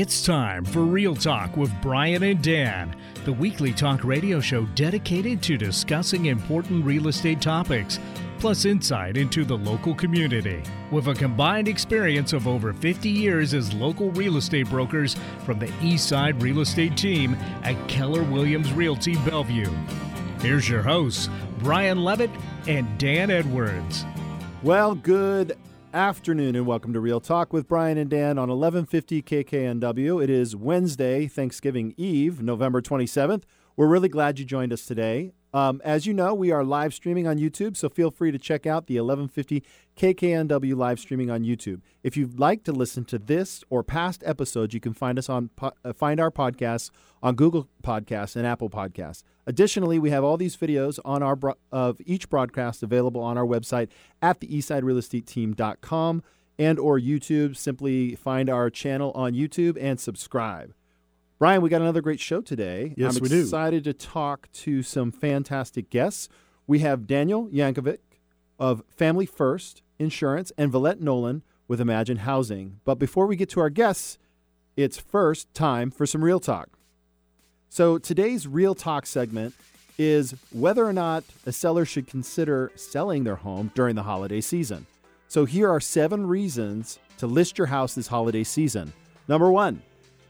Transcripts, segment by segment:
It's time for Real Talk with Brian and Dan, the weekly talk radio show dedicated to discussing important real estate topics, plus insight into the local community. With a combined experience of over 50 years as local real estate brokers from the Eastside Real Estate Team at Keller Williams Realty Bellevue. Here's your hosts, Brian Levitt and Dan Edwards. Well, good afternoon and welcome to Real Talk with Brian and Dan on 1150 KKNW. It is Wednesday, Thanksgiving Eve, November 27th. We're really glad you joined us today. Um, as you know, we are live streaming on YouTube, so feel free to check out the 1150 KKNW live streaming on YouTube. If you'd like to listen to this or past episodes, you can find us on uh, find our podcasts on Google Podcasts and Apple Podcasts. Additionally, we have all these videos on our bro- of each broadcast available on our website at the eastsiderealestateteam.com and or YouTube. Simply find our channel on YouTube and subscribe. Brian, we got another great show today. Yes, I'm we do. excited to talk to some fantastic guests. We have Daniel Jankovic of Family First Insurance and Villette Nolan with Imagine Housing. But before we get to our guests, it's first time for some real talk. So today's real talk segment is whether or not a seller should consider selling their home during the holiday season. So here are seven reasons to list your house this holiday season. Number one,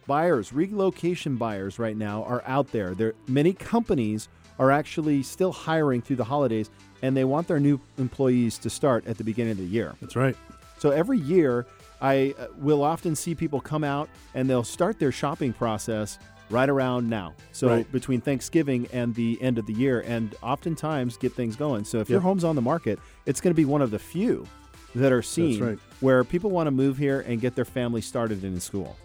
buyers, relocation buyers right now are out there. There many companies are actually still hiring through the holidays and they want their new employees to start at the beginning of the year. That's right. So every year I uh, will often see people come out and they'll start their shopping process right around now. So Right. between Thanksgiving and the end of the year and oftentimes get things going. So if your home's on the market, it's going to be one of the few that are seen right. where people want to move here and get their family started in school.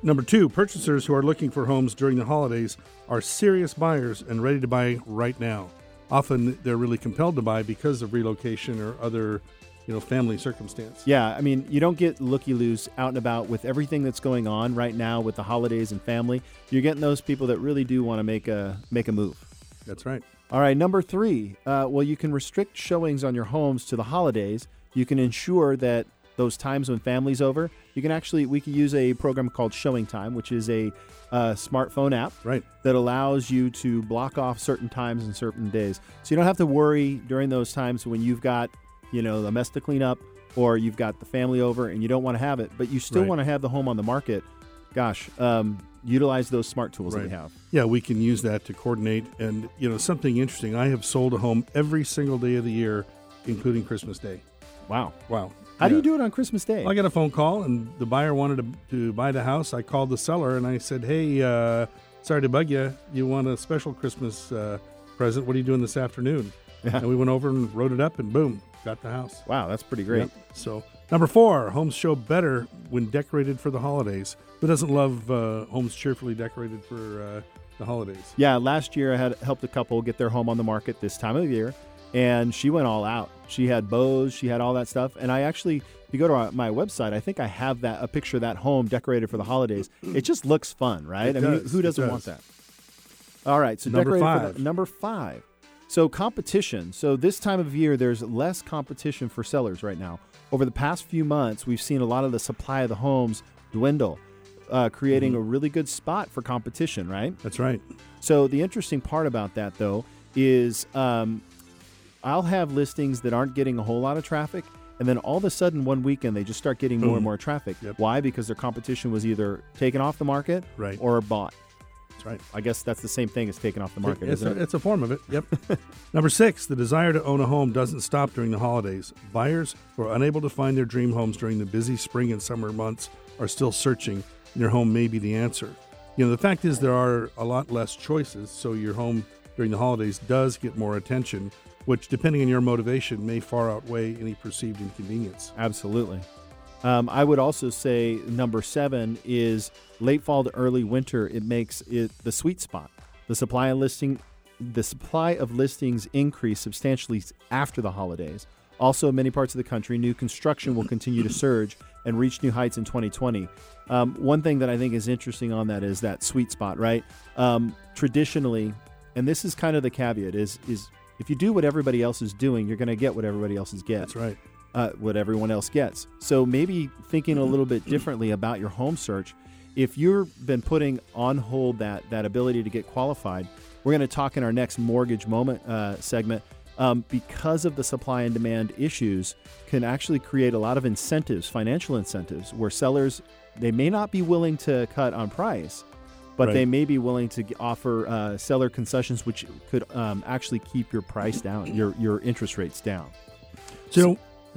Number two, purchasers who are looking for homes during the holidays are serious buyers and ready to buy right now. Often they're really compelled to buy because of relocation or other, you know, family circumstance. Yeah, I mean, you don't get looky loos out and about with everything that's going on right now with the holidays and family. You're getting those people that really do want to make a make a move. That's right. All right, number three. Uh, well, you can restrict showings on your homes to the holidays. You can ensure that those times when family's over, you can actually we can use a program called Showing Time, which is a uh, smartphone app Right. that allows you to block off certain times and certain days. So you don't have to worry during those times when you've got, you know, the mess to clean up or you've got the family over and you don't want to have it, but you still Right. want to have the home on the market. Gosh, um, utilize those smart tools that we have. Yeah, we can use that to coordinate. And, you know, something interesting, I have sold a home every single day of the year, including Christmas Day. Wow. Wow. How do you do it on Christmas Day? I got a phone call, and the buyer wanted to, to buy the house. I called the seller, and I said, "Hey, uh, sorry to bug you. You want a special Christmas uh, present? What are you doing this afternoon?" Yeah. And we went over and wrote it up, and boom, got the house. Wow, that's pretty great. Yep. So number four, homes show better when decorated for the holidays. Who doesn't love uh, homes cheerfully decorated for uh, the holidays? Yeah, last year I had helped a couple get their home on the market this time of year, and she went all out. She had bows, she had all that stuff, and I actually, if you go to our, my website, I think I have that a picture of that home decorated for the holidays. It just looks fun, right? It I mean, who doesn't want that? All right, so Number five. the, number five. So competition. So this time of year, there's less competition for sellers right now. Over the past few months, we've seen a lot of the supply of the homes dwindle, uh, creating Mm-hmm. a really good spot for competition, right? That's right. So the interesting part about that, though, is um, I'll have listings that aren't getting a whole lot of traffic, and then all of a sudden one weekend they just start getting more and mm-hmm. more traffic. Yep. Why? Because their competition was either taken off the market Right. or bought. That's right. I guess that's the same thing as taken off the market, it's, isn't a, it? it's a form of it. Yep. Number six, the desire to own a home doesn't stop during the holidays. Buyers who are unable to find their dream homes during the busy spring and summer months are still searching, and your home may be the answer. You know, the fact is there are a lot less choices, so your home during the holidays does get more attention, which, depending on your motivation, may far outweigh any perceived inconvenience. Absolutely. Um, I would also say number seven is late fall to early winter. It makes it the sweet spot. The supply of listing, the supply of listings increase substantially after the holidays. Also, in many parts of the country, new construction will continue to surge and reach new heights in 2020. Um, one thing that I think is interesting on that is that sweet spot, right? Um, traditionally, and this is kind of the caveat is is if you do what everybody else is doing, you're going to get what everybody else is getting That's right. uh, what everyone else gets. So maybe thinking a little bit differently about your home search if you've been putting on hold that that ability to get qualified, we're going to talk in our next mortgage moment uh, segment. Um, because of the supply and demand issues, can actually create a lot of incentives, financial incentives, where sellers they may not be willing to cut on price, but Right. they may be willing to offer uh, seller concessions, which could um, actually keep your price down, your your interest rates down. So,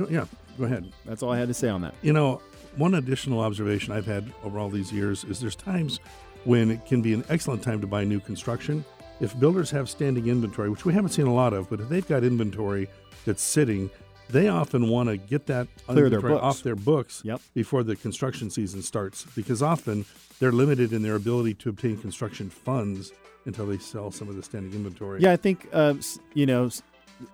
yeah, go ahead. That's all I had to say on that. You know, one additional observation I've had over all these years is there's times when it can be an excellent time to buy new construction. If builders have standing inventory, which we haven't seen a lot of, but if they've got inventory that's sitting, they often want to get that Clear their books. off their books Yep. before the construction season starts because often they're limited in their ability to obtain construction funds until they sell some of the standing inventory. Yeah, I think uh, you know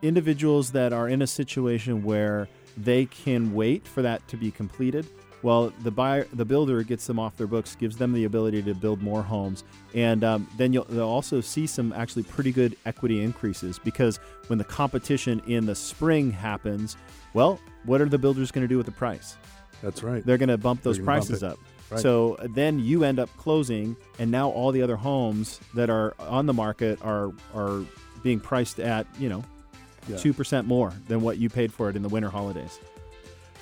individuals that are in a situation where they can wait for that to be completed. Well, the buyer, the builder gets them off their books, gives them the ability to build more homes, and um, then you'll they'll also see some actually pretty good equity increases because when the competition in the spring happens, well, what are the builders going to do with the price? That's right. They're going to bump those They're bump prices up. Right. So then you end up closing, and now all the other homes that are on the market are are being priced at you know Yeah. two percent more than what you paid for it in the winter holidays.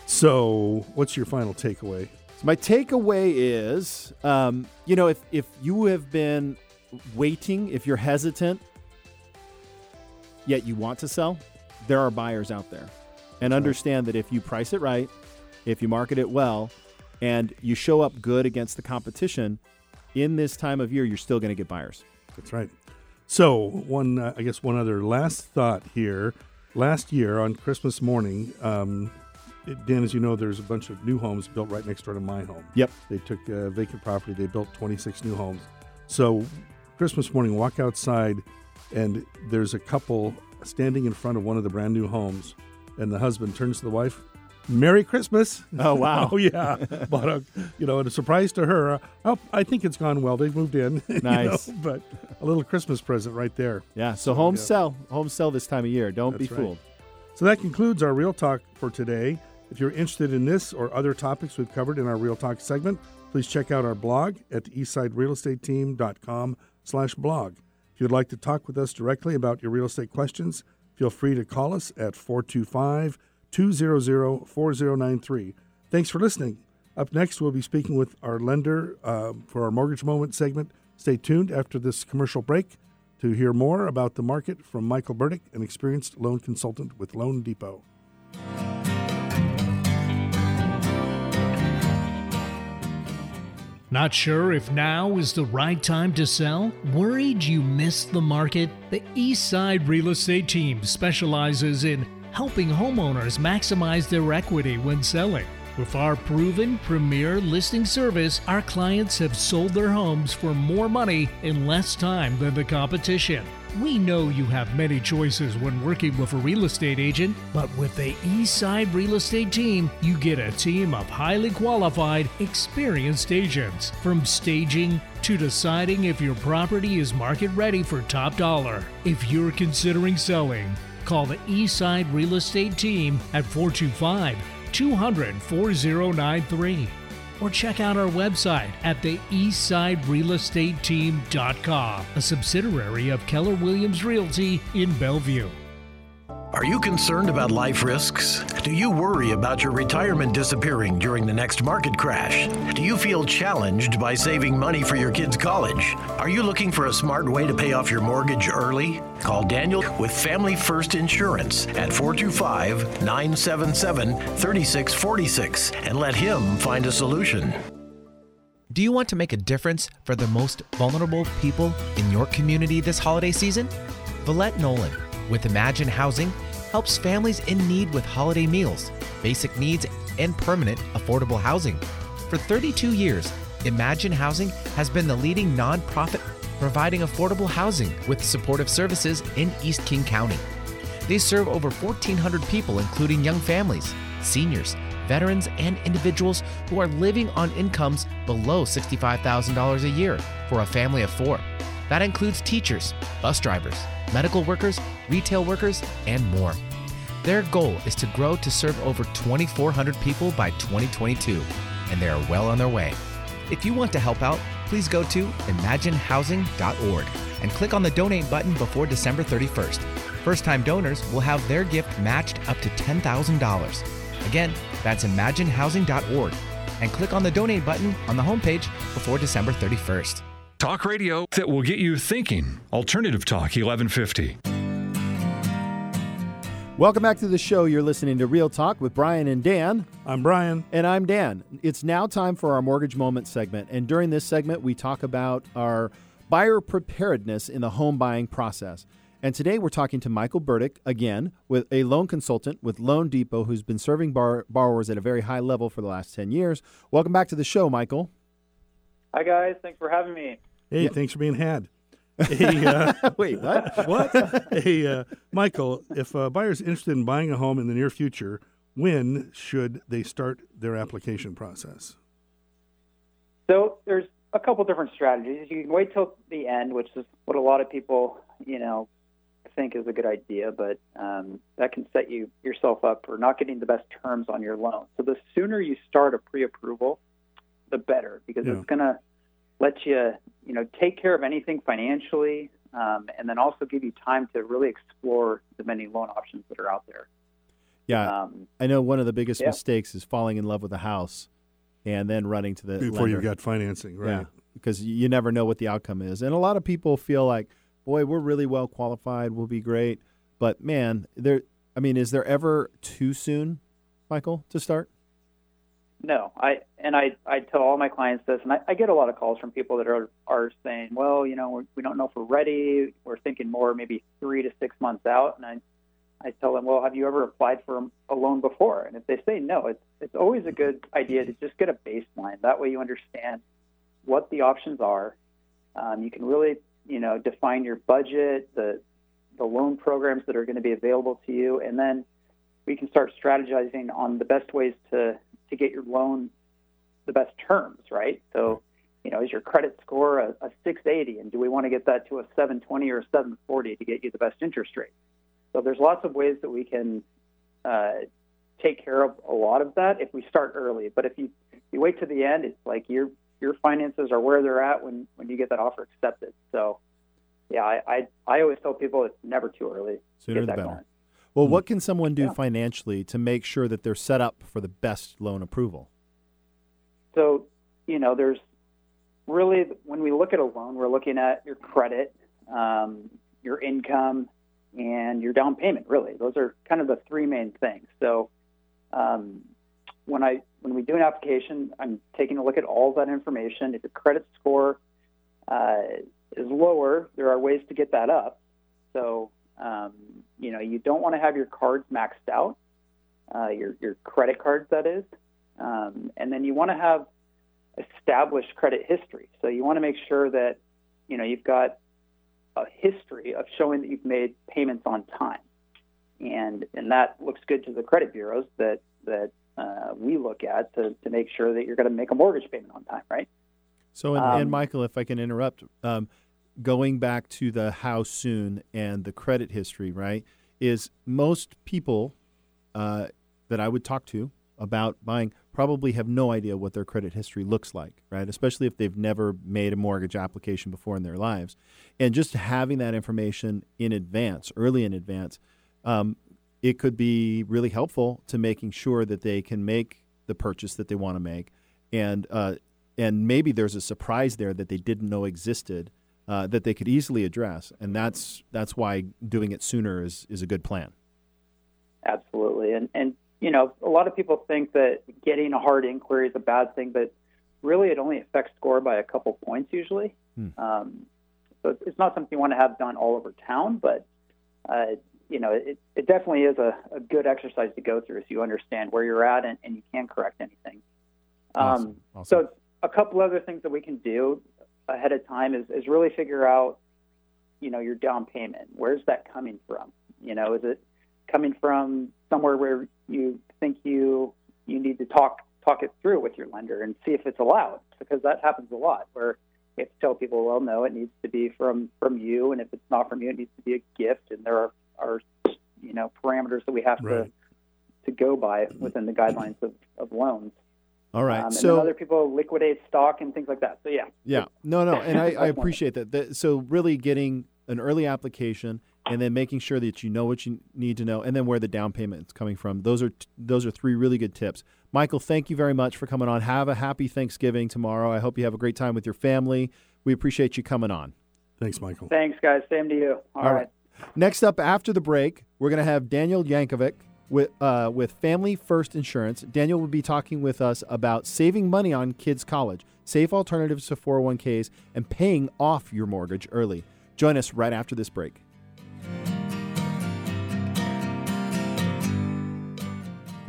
So, what's your final takeaway? So my takeaway is, um, you know, if if you have been waiting, if you're hesitant, yet you want to sell, there are buyers out there, and understand that if you price it right, if you market it well, and you show up good against the competition, in this time of year, you're still going to get buyers. That's right. So, one, uh, I guess, one other last thought here. Last year on Christmas morning, um, Dan, as you know, there's a bunch of new homes built right next door to my home. Yep. They took uh, vacant property. They built 26 new homes. So, Christmas morning, walk outside, and there's a couple standing in front of one of the brand new homes, and the husband turns to the wife. Merry Christmas! Oh, wow. oh yeah, but, a you know, and a surprise to her. Uh, oh, I think it's gone well. They've moved in. you know, Nice. but a little Christmas present right there. Yeah. So homes yeah. sell, homes sell this time of year. Don't That's be right. fooled. So that concludes our Real Talk for today. If you're interested in this or other topics we've covered in our Real Talk segment, please check out our blog at eastsiderealestateteam.com slash blog. If you'd like to talk with us directly about your real estate questions, feel free to call us at 425 200 4093. Thanks for listening. Up next, we'll be speaking with our lender uh, for our Mortgage Moment segment. Stay tuned after this commercial break to hear more about the market from Michael Burdick, an experienced loan consultant with Loan Depot. Not sure if now is the right time to sell? Worried you missed the market? The Eastside Real Estate Team specializes in helping homeowners maximize their equity when selling. With our proven premier listing service, our clients have sold their homes for more money in less time than the competition. We know you have many choices when working with a real estate agent, but with the Eastside Real Estate Team, you get a team of highly qualified, experienced agents. From staging to deciding if your property is market ready for top dollar. If you're considering selling, call the Eastside Real Estate Team at 425 200 4093 or check out our website at the eastsiderealestateteam.com, a subsidiary of Keller Williams Realty in Bellevue. Are you concerned about life risks? Do you worry about your retirement disappearing during the next market crash? Do you feel challenged by saving money for your kids' college? Are you looking for a smart way to pay off your mortgage early? Call Daniel with Family First Insurance at 425 977 3646 and let him find a solution. Do you want to make a difference for the most vulnerable people in your community this holiday season? Villette Nolan with Imagine Housing helps families in need with holiday meals, basic needs, and permanent affordable housing. For 32 years, Imagine Housing has been the leading nonprofit providing affordable housing with supportive services in East King County. They serve over 1,400 people, including young families, seniors, veterans, and individuals who are living on incomes below $65,000 a year for a family of four. That includes teachers, bus drivers, medical workers, retail workers, and more. Their goal is to grow to serve over 2,400 people by 2022, and they are well on their way. If you want to help out, please go to imaginehousing.org and click on the donate button before December 31st. First time donors will have their gift matched up to $10,000. Again, that's imaginehousing.org and click on the donate button on the homepage before December 31st. Talk radio that will get you thinking. Alternative Talk 1150. Welcome back to the show. You're listening to Real Talk with Brian and Dan. I'm Brian. And I'm Dan. It's now time for our Mortgage Moment segment. And during this segment, we talk about our buyer preparedness in the home buying process. And today we're talking to Michael Burdick, again, with a loan consultant with Loan Depot who's been serving bar- borrowers at a very high level for the last 10 years. Welcome back to the show, Michael. Hi, guys. Thanks for having me. Hey, yeah. thanks for being had. Hey, uh, Wait, what? what? hey, uh, Michael, if a buyer's interested in buying a home in the near future, when should they start their application process? So there's a couple different strategies. You can wait till the end, which is what a lot of people, you know, think is a good idea, but um, that can set you yourself up for not getting the best terms on your loan. So the sooner you start a pre-approval, the better, because yeah. it's going to let you, you know, take care of anything financially, um, and then also give you time to really explore the many loan options that are out there. Yeah, um, I know one of the biggest yeah. mistakes is falling in love with a house and then running to the before lender. you've got financing, right? Yeah, because you never know what the outcome is, and a lot of people feel like boy, we're really well qualified. We'll be great. But man, there. I mean, is there ever too soon, Michael, to start? No, I and I, I tell all my clients this, and I, I get a lot of calls from people that are are saying, well, you know, we're, we don't know if we're ready. We're thinking more maybe three to six months out, and I I tell them, well, have you ever applied for a loan before? And if they say no, it's it's always a good idea to just get a baseline. That way, you understand what the options are. Um, you can really you know, define your budget, the the loan programs that are going to be available to you, and then we can start strategizing on the best ways to to get your loan the best terms, right? So, you know, is your credit score a, a 680, and do we want to get that to a 720 or a 740 to get you the best interest rate? So, there's lots of ways that we can uh, take care of a lot of that if we start early. But if you you wait to the end, it's like you're your finances are where they're at when when you get that offer accepted. So, yeah, I I, I always tell people it's never too early. Sooner the better. Going. Well, what can someone do yeah. financially to make sure that they're set up for the best loan approval? So, you know, there's really when we look at a loan, we're looking at your credit, um, your income, and your down payment. Really, those are kind of the three main things. So, um, when I when we do an application, I'm taking a look at all that information. If your credit score uh, is lower, there are ways to get that up. So um, you know you don't want to have your cards maxed out, uh, your your credit cards that is, um, and then you want to have established credit history. So you want to make sure that you know you've got a history of showing that you've made payments on time, and and that looks good to the credit bureaus that that uh, we look at to, to make sure that you're going to make a mortgage payment on time, right? So, and, um, and Michael, if I can interrupt, um, going back to the how soon and the credit history, right, is most people uh, that I would talk to about buying probably have no idea what their credit history looks like, right? Especially if they've never made a mortgage application before in their lives. And just having that information in advance, early in advance, um, it could be really helpful to making sure that they can make the purchase that they want to make, and uh, and maybe there's a surprise there that they didn't know existed uh, that they could easily address, and that's that's why doing it sooner is is a good plan. Absolutely, and and you know a lot of people think that getting a hard inquiry is a bad thing, but really it only affects score by a couple points usually. Hmm. Um, so it's not something you want to have done all over town, but uh, you know, it, it definitely is a, a good exercise to go through so you understand where you're at and, and you can correct anything. Awesome. Um, awesome. So, a couple other things that we can do ahead of time is, is really figure out, you know, your down payment. Where's that coming from? You know, is it coming from somewhere where you think you you need to talk talk it through with your lender and see if it's allowed because that happens a lot where you have to tell people, well, no, it needs to be from from you, and if it's not from you, it needs to be a gift, and there are are you know parameters that we have right. to to go by within the guidelines of, of loans. All right. Um, and so then other people liquidate stock and things like that. So yeah. Yeah, no, no, and I, I appreciate that. that. So really getting an early application and then making sure that you know what you need to know, and then where the down payment is coming from. Those are t- those are three really good tips. Michael, thank you very much for coming on. Have a happy Thanksgiving tomorrow. I hope you have a great time with your family. We appreciate you coming on. Thanks, Michael. Thanks, guys. Same to you. All right. Next up after the break, we're going to have Daniel Jankovic with uh, with Family First Insurance. Daniel will be talking with us about saving money on kids' college, safe alternatives to 401ks, and paying off your mortgage early. Join us right after this break.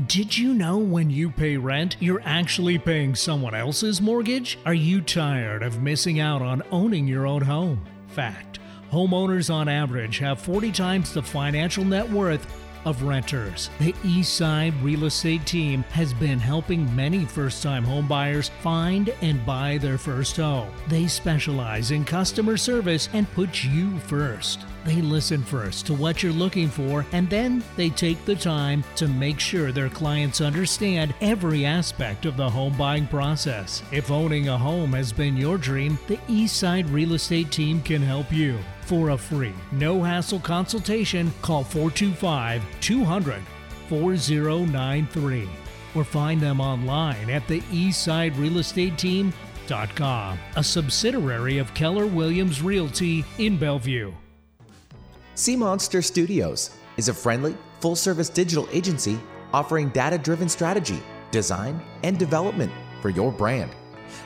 Did you know when you pay rent, you're actually paying someone else's mortgage? Are you tired of missing out on owning your own home? Fact homeowners on average have 40 times the financial net worth of renters. The Eastside Real Estate Team has been helping many first time homebuyers find and buy their first home. They specialize in customer service and put you first. They listen first to what you're looking for and then they take the time to make sure their clients understand every aspect of the home buying process. If owning a home has been your dream, the Eastside Real Estate Team can help you. For a free, no hassle consultation, call 425 200 4093 or find them online at the eastsiderealestateteam.com, a subsidiary of Keller Williams Realty in Bellevue. Sea Monster Studios is a friendly, full service digital agency offering data driven strategy, design, and development for your brand.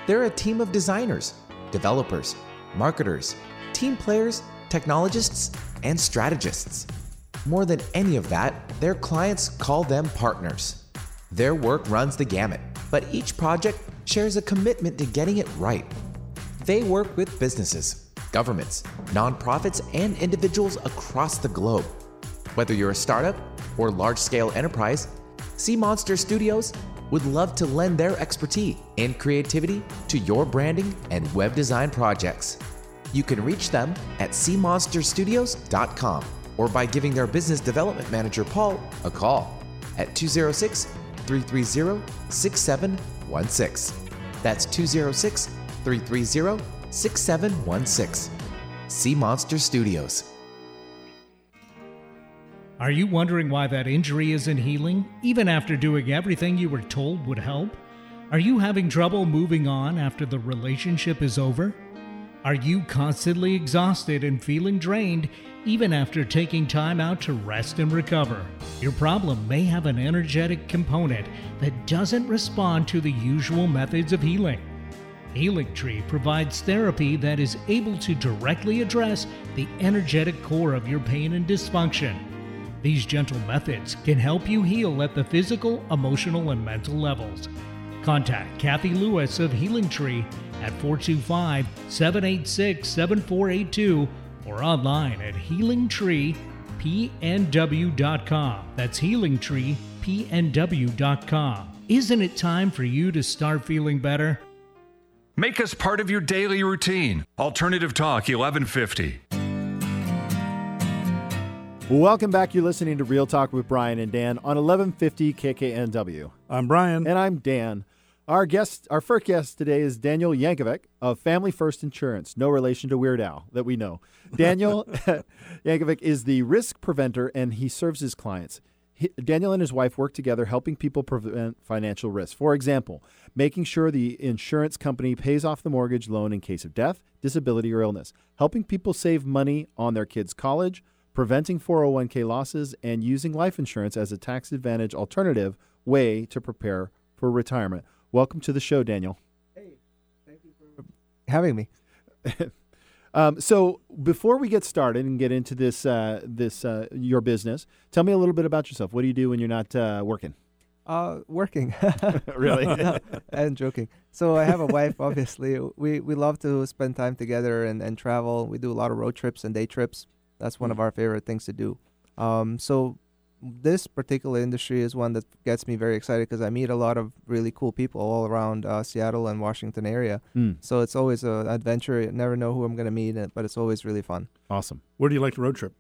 They're a team of designers, developers, marketers, team players, technologists, and strategists. More than any of that, their clients call them partners. Their work runs the gamut, but each project shares a commitment to getting it right. They work with businesses, governments, nonprofits, and individuals across the globe. Whether you're a startup or large scale enterprise, Sea Monster Studios would love to lend their expertise and creativity to your branding and web design projects. You can reach them at seamonsterstudios.com or by giving their business development manager Paul a call at 206 330 6716. That's 206 330 6716. Sea Monster Studios. Are you wondering why that injury isn't healing, even after doing everything you were told would help? Are you having trouble moving on after the relationship is over? Are you constantly exhausted and feeling drained even after taking time out to rest and recover? Your problem may have an energetic component that doesn't respond to the usual methods of healing. Healing Tree provides therapy that is able to directly address the energetic core of your pain and dysfunction. These gentle methods can help you heal at the physical, emotional, and mental levels. Contact Kathy Lewis of Healing Tree at 425 786 7482 or online at healingtreepnw.com. That's healingtreepnw.com. Isn't it time for you to start feeling better? Make us part of your daily routine. Alternative Talk 1150. Welcome back. You're listening to Real Talk with Brian and Dan on 1150 KKNW. I'm Brian. And I'm Dan. Our guest, our first guest today is Daniel Jankovic of Family First Insurance. No relation to Weird Al that we know. Daniel Jankovic is the risk preventer and he serves his clients. Daniel and his wife work together helping people prevent financial risk. For example, making sure the insurance company pays off the mortgage loan in case of death, disability, or illness, helping people save money on their kids' college, preventing 401k losses, and using life insurance as a tax advantage alternative way to prepare for retirement. Welcome to the show, Daniel. Hey, thank you for having me. Um, so before we get started and get into this uh, this uh, your business, tell me a little bit about yourself. What do you do when you're not uh, working? Uh, working. Really? No, I'm joking. So I have a wife. Obviously, we we love to spend time together and and travel. We do a lot of road trips and day trips. That's one of our favorite things to do. Um, so this particular industry is one that gets me very excited because I meet a lot of really cool people all around uh, Seattle and Washington area. Mm. So it's always an adventure. You never know who I'm going to meet, uh, but it's always really fun. Awesome. Where do you like to road trip?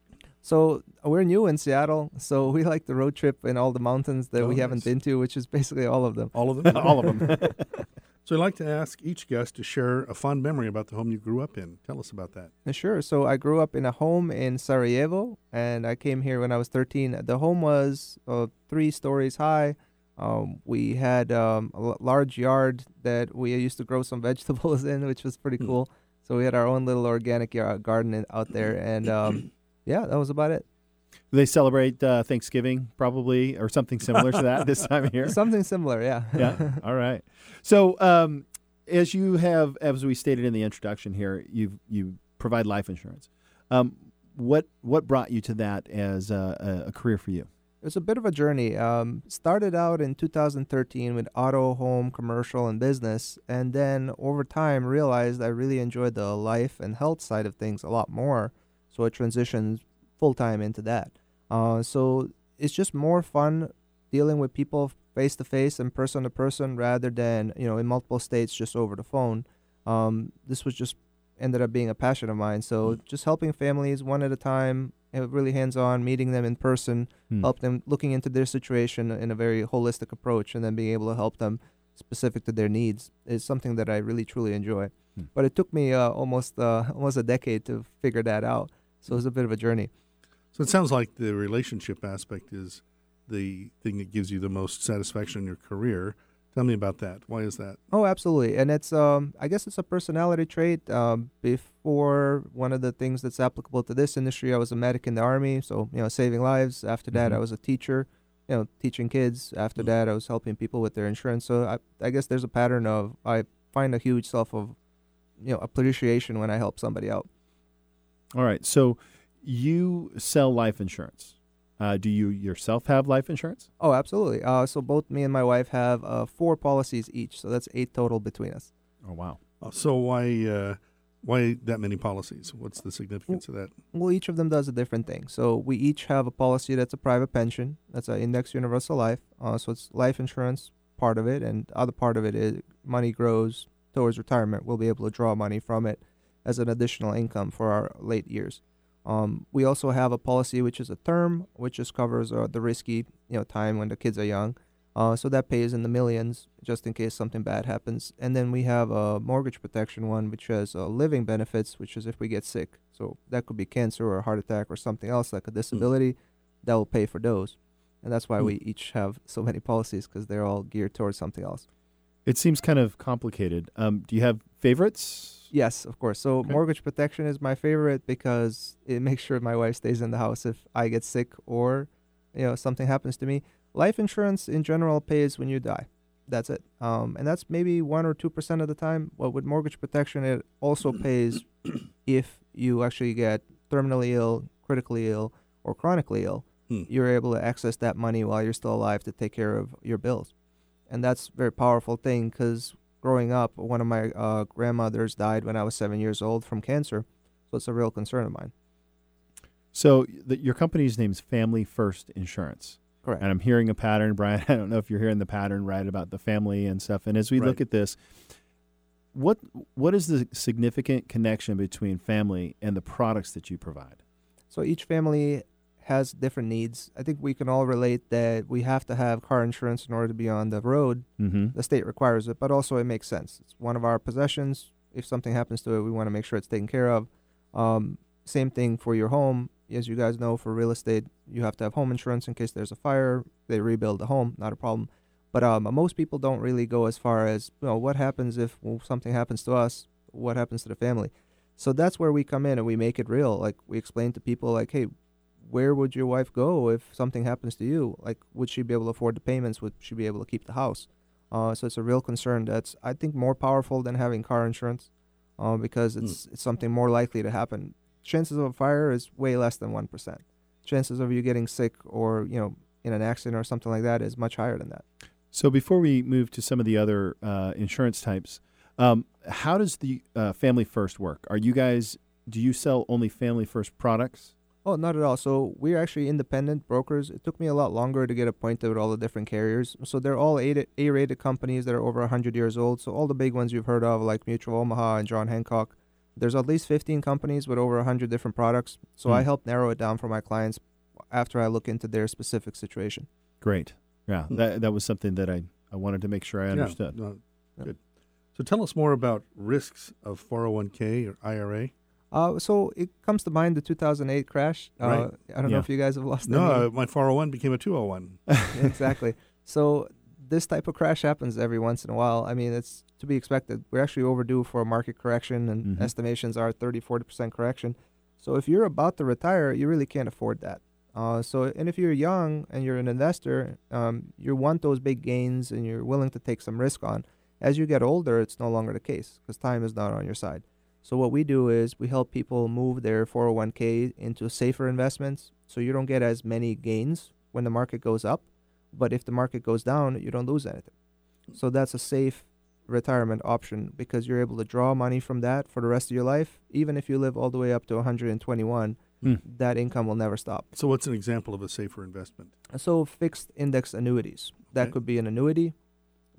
So we're new in Seattle, so we like the road trip in all the mountains that Oh, we haven't been to, which is basically all of them. All of them? All of them. so I'd like to ask each guest to share a fond memory about the home you grew up in. Tell us about that. Uh, Sure. So I grew up in a home in Sarajevo, and I came here when I was 13. The home was uh, three stories high. Um, we had um, a l- large yard that we used to grow some vegetables in, which was pretty Hmm. cool. So we had our own little organic yard, garden in, out there, and um, yeah, that was about it. they celebrate uh, Thanksgiving probably or something similar to that this time of year. Something similar, yeah. yeah. All right. So, um, as you have, as we stated in the introduction here, you you provide life insurance. Um, what what brought you to that as a, a, career for you? It was a bit of a journey. Um, started out in 2013 with auto, home, commercial, and business, and then over time realized I really enjoyed the life and health side of things a lot more. So I transitioned full time into that. Uh, so it's just more fun dealing with people face to face and person to person rather than you know in multiple states just over the phone. Um, this was just ended up being a passion of mine. So just helping families one at a time, uh, really hands on, meeting them in person Hmm. help them looking into their situation in a very holistic approach and then being able to help them specific to their needs is something that I really truly enjoy. Hmm. But it took me uh, almost uh, almost a decade to figure that out. So it was a bit of a journey. So it sounds like the relationship aspect is the thing that gives you the most satisfaction in your career. Tell me about that. Why is that? Oh, absolutely. And it's um I guess it's a personality trait. Um before one of the things that's applicable to this industry, I was a medic in the army, so you know, saving lives. After that, Mhm. I was a teacher, you know, teaching kids. After that, I was helping people with their insurance. So I I guess there's a pattern of I find a huge self of you know, appreciation when I help somebody out. All right. So you sell life insurance. Uh, do you yourself have life insurance? Oh, absolutely. Uh so both me and my wife have uh four policies each. So that's eight total between us. Oh wow. Uh, So why uh, why that many policies? What's the significance of that? Well, each of them does a different thing. So we each have a policy that's a private pension. That's an index universal life. Uh, so it's life insurance part of it, and other part of it is money grows towards retirement. We'll be able to draw money from it as an additional income for our late years. Um, we also have a policy which is a term, which just covers uh, the risky, you know, time when the kids are young. Uh, so that pays in the millions just in case something bad happens. And then we have a mortgage protection one, which has uh, living benefits, which is if we get sick. So that could be cancer or a heart attack or something else like a disability that will pay for those. And that's why Hmm. we each have so many policies because they're all geared towards something else. It seems kind of complicated. Um, do you have favorites? Yes, of course. So Okay. mortgage protection is my favorite because it makes sure my wife stays in the house if I get sick or you know something happens to me. Life insurance in general pays when you die. That's it. Um, and that's maybe one or two percent of the time. But with mortgage protection, it also pays if you actually get terminally ill, critically ill, or chronically ill. Hmm. You're able to access that money while you're still alive to take care of your bills, and that's a very powerful thing because growing up, one of my uh, grandmothers died when I was seven years old from cancer, so it's a real concern of mine. So the, your company's name's Family First Insurance. Correct. And I'm hearing a pattern, Brian. I don't know if you're hearing the pattern right about the family and stuff. And as we look at this, what what is the significant connection between family and the products that you provide? So each family has different needs. I think we can all relate that we have to have car insurance in order to be on the road. Mm-hmm. The state requires it, but also it makes sense. It's one of our possessions. If something happens to it, we want to make sure it's taken care of. Um, same thing for your home. As you guys know, for real estate, you have to have home insurance in case there's a fire. They rebuild the home, not a problem. But um, most people don't really go as far as, you know, what happens if well, something happens to us? What happens to the family? So that's where we come in and we make it real. Like we explain to people, like, hey, where would your wife go if something happens to you? Like, would she be able to afford the payments? Would she be able to keep the house? Uh, so it's a real concern that's I think more powerful than having car insurance, uh, because it's it's something more likely to happen. Chances of a fire is way less than one percent. Chances of you getting sick or you know in an accident or something like that is much higher than that. So before we move to some of the other uh, insurance types, um, how does the uh, Family First work? Are you guys do you sell only Family First products? Oh, not at all. So we're actually independent brokers. It took me a lot longer to get appointed with all the different carriers. So they're all A- A-rated companies that are over 100 years old. So all the big ones you've heard of, like Mutual Omaha and John Hancock, There's at least 15 companies with over 100 different products. So I Hmm. help narrow it down for my clients after I look into their specific situation. Great. Yeah, Hmm. that that was something that I I wanted to make sure I Yeah, understood. no, Yeah. good. So tell us more about risks of 401k or IRA. Uh, so it comes to mind the 2008 crash. Uh, Right. I don't Yeah. know if you guys have lost No, uh, my 401 became a 201. exactly. So this type of crash happens every once in a while. I mean, it's to be expected. We're actually overdue for a market correction, and Mhm. estimations are 30, 40% correction. So if you're about to retire, you really can't afford that. Uh, so, and if you're young and you're an investor, um, you want those big gains and you're willing to take some risk on. As you get older, it's no longer the case because time is not on your side. So what we do is we help people move their 401k into safer investments, so you don't get as many gains when the market goes up, but if the market goes down, you don't lose anything. So that's a safe retirement option because you're able to draw money from that for the rest of your life, even if you live all the way up to 121. Hmm. That income will never stop. So what's an example of a safer investment? So fixed index annuities. That Okay. could be an annuity.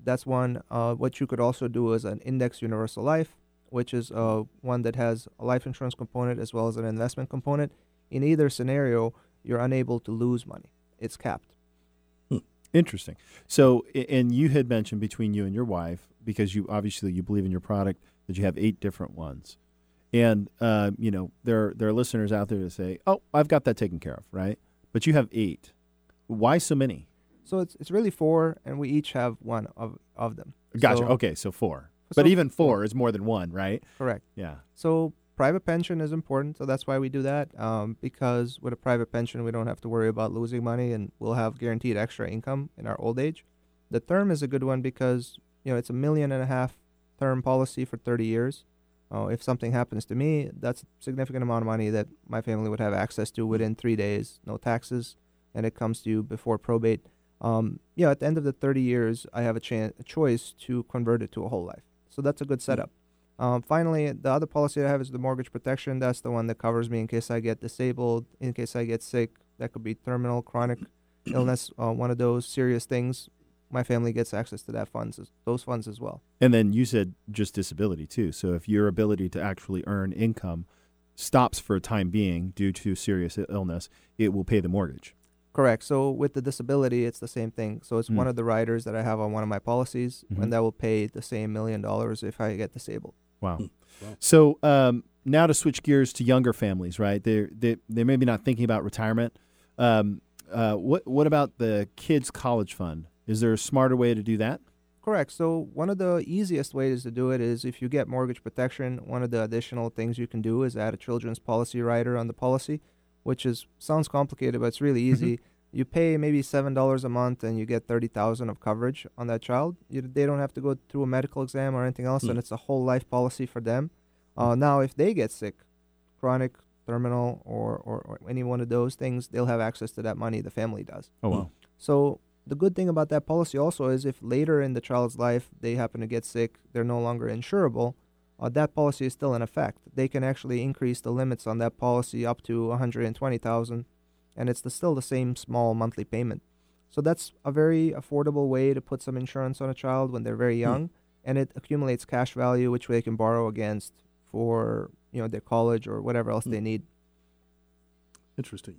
That's one. Uh, what you could also do is an index universal life, which is uh, one that has a life insurance component as well as an investment component. In either scenario, you're unable to lose money. It's capped. Interesting. So, and you had mentioned between you and your wife, because you obviously you believe in your product, that you have eight different ones, and uh, you know there there are listeners out there that say, "Oh, I've got that taken care of," right? But you have eight. Why so many? So it's it's really four, and we each have one of of them. Gotcha. So- okay, so four. But so even four is more than one, right? Correct. Yeah. So private pension is important, so that's why we do that. Um, because with a private pension, we don't have to worry about losing money, and we'll have guaranteed extra income in our old age. The term is a good one because you know it's a million and a half term policy for 30 years. Uh, if something happens to me, that's a significant amount of money that my family would have access to within three days, no taxes, and it comes to you before probate. Um, yeah, at the end of the 30 years, I have a, chan- a choice to convert it to a whole life. So that's a good setup. Um, finally, the other policy I have is the mortgage protection. That's the one that covers me in case I get disabled, in case I get sick. That could be terminal, chronic illness, uh, one of those serious things. My family gets access to that funds, those funds as well. And then you said just disability too. So if your ability to actually earn income stops for a time being due to serious illness, it will pay the mortgage. Correct. So with the disability, it's the same thing. So it's Mm. one of the riders that I have on one of my policies, Mhm. and that will pay the same million dollars if I get disabled. Wow. Wow. So um, now to switch gears to younger families, right? They're they they maybe not thinking about retirement. Um, uh, what what about the kids' college fund? Is there a smarter way to do that? Correct. So one of the easiest ways to do it is if you get mortgage protection, one of the additional things you can do is add a children's policy rider on the policy, which is sounds complicated, but it's really easy. you pay maybe seven dollars a month and you get thirty thousand of coverage on that child. You, they don't have to go through a medical exam or anything else, Hmm. and it's a whole life policy for them. Uh, now, if they get sick, chronic, terminal, or, or, or any one of those things, they'll have access to that money. The family does. Oh wow. So the good thing about that policy also is if later in the child's life they happen to get sick, they're no longer insurable. Uh, that policy is still in effect. They can actually increase the limits on that policy up to 120,000, and it's the, still the same small monthly payment. So that's a very affordable way to put some insurance on a child when they're very young, and it accumulates cash value which they can borrow against for you know their college or whatever else Hmm. they need. Interesting.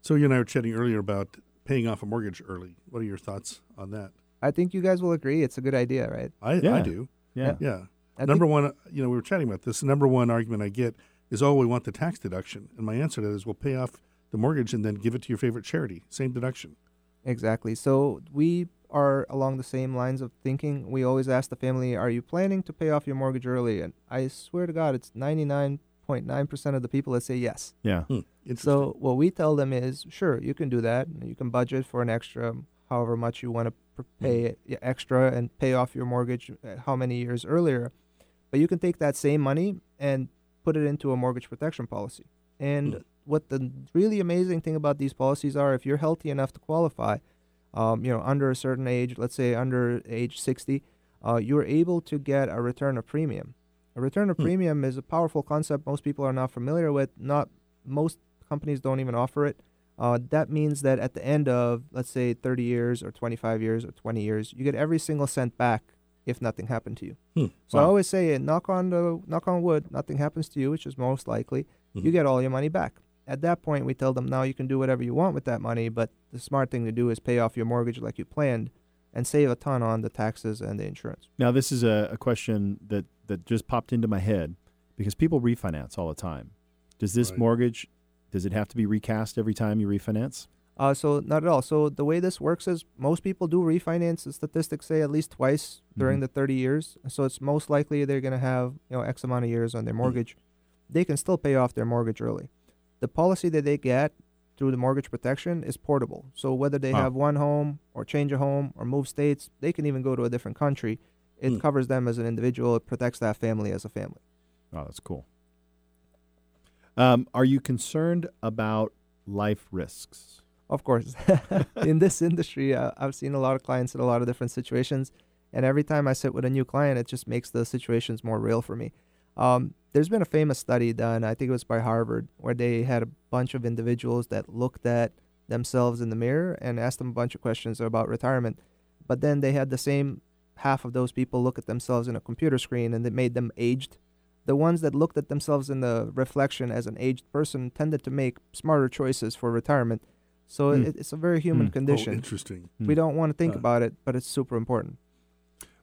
So you and I were chatting earlier about paying off a mortgage early. What are your thoughts on that? I think you guys will agree it's a good idea, right? I, Yeah. I do. Yeah. Yeah. I number think- one, you know, we were chatting about this. The number one argument I get is, oh, we want the tax deduction. And my answer to that is, we'll pay off the mortgage and then give it to your favorite charity. Same deduction. Exactly. So we are along the same lines of thinking. We always ask the family, "Are you planning to pay off your mortgage early?" And I swear to God, it's ninety nine point nine percent of the people that say yes. Yeah. Hmm. So what we tell them is, sure, you can do that. You can budget for an extra, however much you want to pay extra and pay off your mortgage uh, how many years earlier. But you can take that same money and put it into a mortgage protection policy. And Hmm. what the really amazing thing about these policies are, if you're healthy enough to qualify, um, you know, under a certain age, let's say under age 60, uh, you're able to get a return of premium. A return of Hmm. premium is a powerful concept most people are not familiar with. Not most companies don't even offer it. Uh, that means that at the end of, let's say, 30 years or 25 years or 20 years, you get every single cent back if nothing happened to you. Hmm. So I always say, knock on the knock on wood, nothing happens to you, which is most likely. You get all your money back. At that point, we tell them now you can do whatever you want with that money, but the smart thing to do is pay off your mortgage like you planned, and save a ton on the taxes and the insurance. Now, this is a, a question that, that just popped into my head because people refinance all the time. Does this Right. mortgage, does it have to be recast every time you refinance? Uh, so not at all. So the way this works is most people do refinance. The statistics say at least twice during Mhm. the 30 years. So it's most likely they're going to have you know X amount of years on their mortgage. They can still pay off their mortgage early. The policy that they get through the mortgage protection is portable. So whether they Wow. have one home or change a home or move states, they can even go to a different country. It Hmm. covers them as an individual. It protects that family as a family. Oh, that's cool. Um, are you concerned about life risks? Of course. in this industry, uh, I've seen a lot of clients in a lot of different situations. And every time I sit with a new client, it just makes the situations more real for me. Um, there's been a famous study done, I think it was by Harvard, where they had a bunch of individuals that looked at themselves in the mirror and asked them a bunch of questions about retirement. But then they had the same half of those people look at themselves in a computer screen and it made them aged. The ones that looked at themselves in the reflection as an aged person tended to make smarter choices for retirement. So Hmm. it, it's a very human Hmm. Oh, condition. interesting. we don't want to think Uh, about it, but it's super important.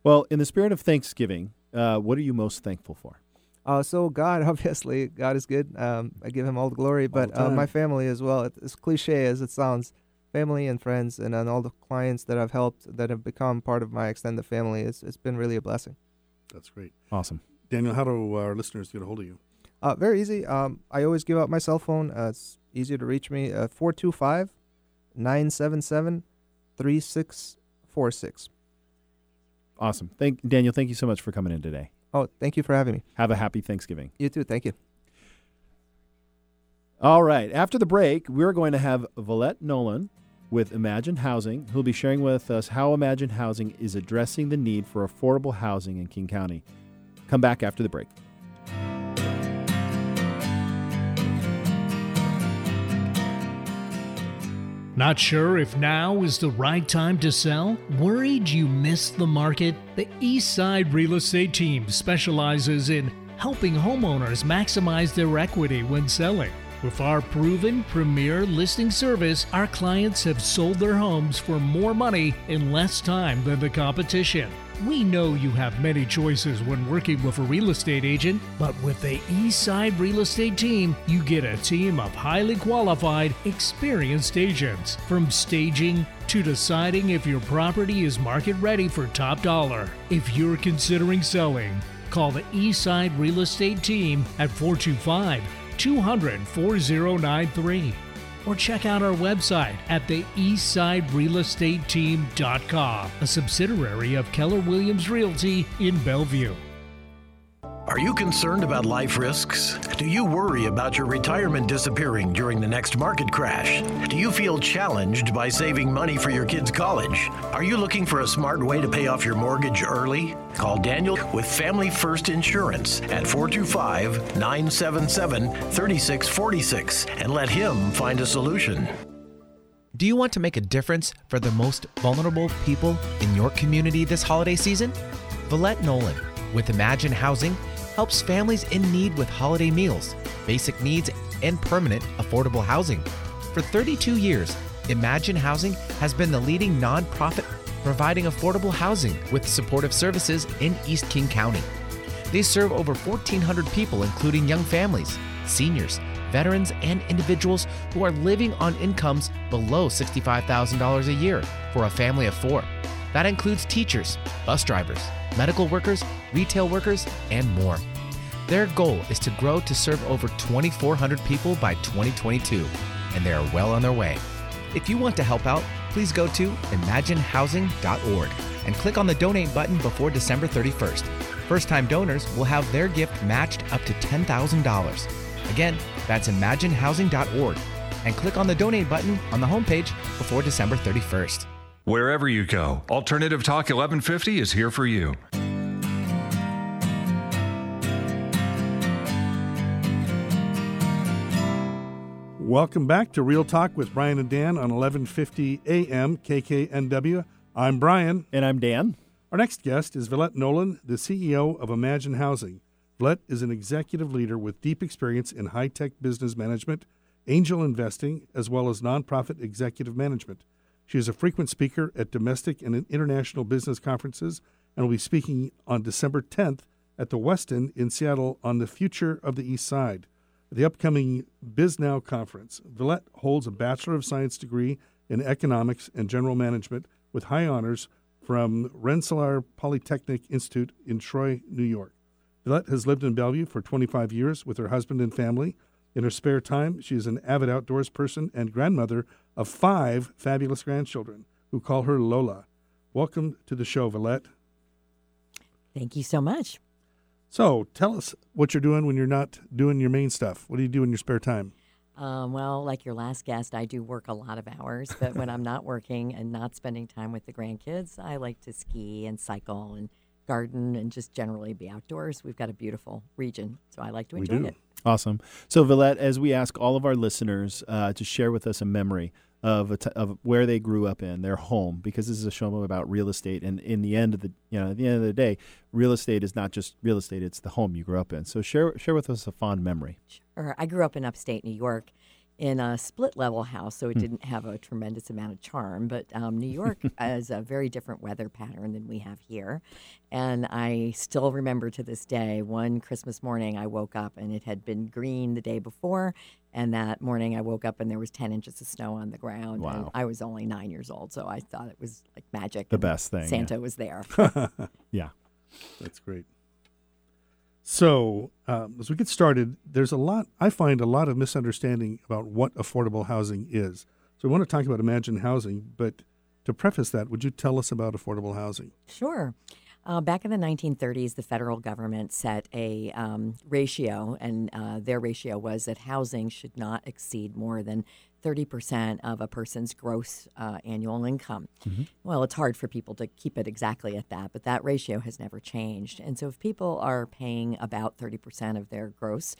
Well, in the spirit of Thanksgiving, uh, what are you most thankful for? Uh, so God, obviously, God is good. Um, I give Him all the glory, but the uh, my family as well. It, as cliche as it sounds, family and friends, and then all the clients that I've helped that have become part of my extended family. It's it's been really a blessing. That's great. Awesome. Daniel, how do our listeners get a hold of you? Uh, very easy. Um, I always give out my cell phone. Uh, it's easier to reach me. Uh, 425 977 3646. Awesome. Thank Daniel. Thank you so much for coming in today. Oh, thank you for having me. Have a happy Thanksgiving. You too. Thank you. All right. After the break, we're going to have Villette Nolan with Imagine Housing, who'll be sharing with us how Imagine Housing is addressing the need for affordable housing in King County. Come back after the break. Not sure if now is the right time to sell? Worried you missed the market? The Eastside Real Estate Team specializes in helping homeowners maximize their equity when selling. With our proven premier listing service, our clients have sold their homes for more money in less time than the competition. We know you have many choices when working with a real estate agent, but with the Eastside Real Estate Team, you get a team of highly qualified, experienced agents. From staging to deciding if your property is market ready for top dollar. If you're considering selling, call the Eastside Real Estate Team at 425 200 4093 or check out our website at the eastsiderealestateteam.com, a subsidiary of Keller Williams Realty in Bellevue. Are you concerned about life risks? Do you worry about your retirement disappearing during the next market crash? Do you feel challenged by saving money for your kids' college? Are you looking for a smart way to pay off your mortgage early? Call Daniel with Family First Insurance at 425 977 3646 and let him find a solution. Do you want to make a difference for the most vulnerable people in your community this holiday season? Villette Nolan with Imagine Housing helps families in need with holiday meals, basic needs, and permanent affordable housing. For 32 years, Imagine Housing has been the leading nonprofit providing affordable housing with supportive services in East King County. They serve over 1,400 people, including young families, seniors, veterans, and individuals who are living on incomes below $65,000 a year for a family of four. That includes teachers, bus drivers, medical workers, retail workers, and more. Their goal is to grow to serve over 2,400 people by 2022, and they are well on their way. If you want to help out, please go to imaginehousing.org and click on the donate button before December 31st. First time donors will have their gift matched up to $10,000. Again, that's imaginehousing.org and click on the donate button on the homepage before December 31st. Wherever you go, Alternative Talk 1150 is here for you. Welcome back to Real Talk with Brian and Dan on 1150 AM KKNW. I'm Brian. And I'm Dan. Our next guest is Villette Nolan, the CEO of Imagine Housing. Villette is an executive leader with deep experience in high tech business management, angel investing, as well as nonprofit executive management. She is a frequent speaker at domestic and international business conferences and will be speaking on December 10th at the Westin in Seattle on the future of the East Side. At the upcoming Bisnow conference, Villette holds a Bachelor of Science degree in economics and general management with high honors from Rensselaer Polytechnic Institute in Troy, New York. Villette has lived in Bellevue for 25 years with her husband and family. In her spare time, she is an avid outdoors person and grandmother of five fabulous grandchildren who call her Lola. Welcome to the show, Villette. Thank you so much. So, tell us what you're doing when you're not doing your main stuff. What do you do in your spare time? Um, well, like your last guest, I do work a lot of hours, but when I'm not working and not spending time with the grandkids, I like to ski and cycle and garden and just generally be outdoors. We've got a beautiful region, so I like to enjoy it. Awesome. So, Villette, as we ask all of our listeners uh, to share with us a memory of a t- of where they grew up in their home, because this is a show about real estate, and in the end of the you know at the end of the day, real estate is not just real estate; it's the home you grew up in. So, share share with us a fond memory. Sure. I grew up in upstate New York in a split level house, so it Hmm. didn't have a tremendous amount of charm. But um, New York has a very different weather pattern than we have here. And I still remember to this day one Christmas morning I woke up and it had been green the day before. And that morning I woke up and there was 10 inches of snow on the ground. And Wow. I was only nine years old, so I thought it was like magic. The best thing, yeah. Santa was there. Yeah. That's great. So, um, as we get started, there's a lot, I find a lot of misunderstanding about what affordable housing is. So, we want to talk about Imagine Housing, but to preface that, would you tell us about affordable housing? Sure. Uh, back in the 1930s, the federal government set a um, ratio, and uh, their ratio was that housing should not exceed more than 30% of a person's gross uh, annual income. Well, it's hard for people to keep it exactly at that, but that ratio has never changed. And so if people are paying about 30% of their gross,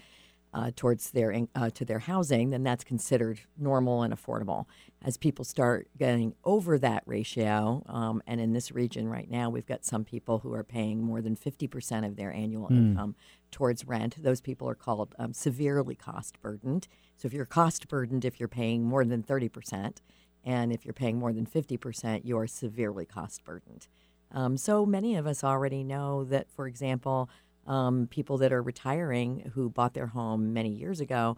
uh, towards their uh, to their housing, then that's considered normal and affordable. As people start getting over that ratio, um, and in this region right now, we've got some people who are paying more than fifty percent of their annual income towards rent. Those people are called um, severely cost burdened. So if you're cost burdened, if you're paying more than thirty percent, and if you're paying more than fifty percent, you are severely cost burdened. Um, so many of us already know that, for example, um, people that are retiring who bought their home many years ago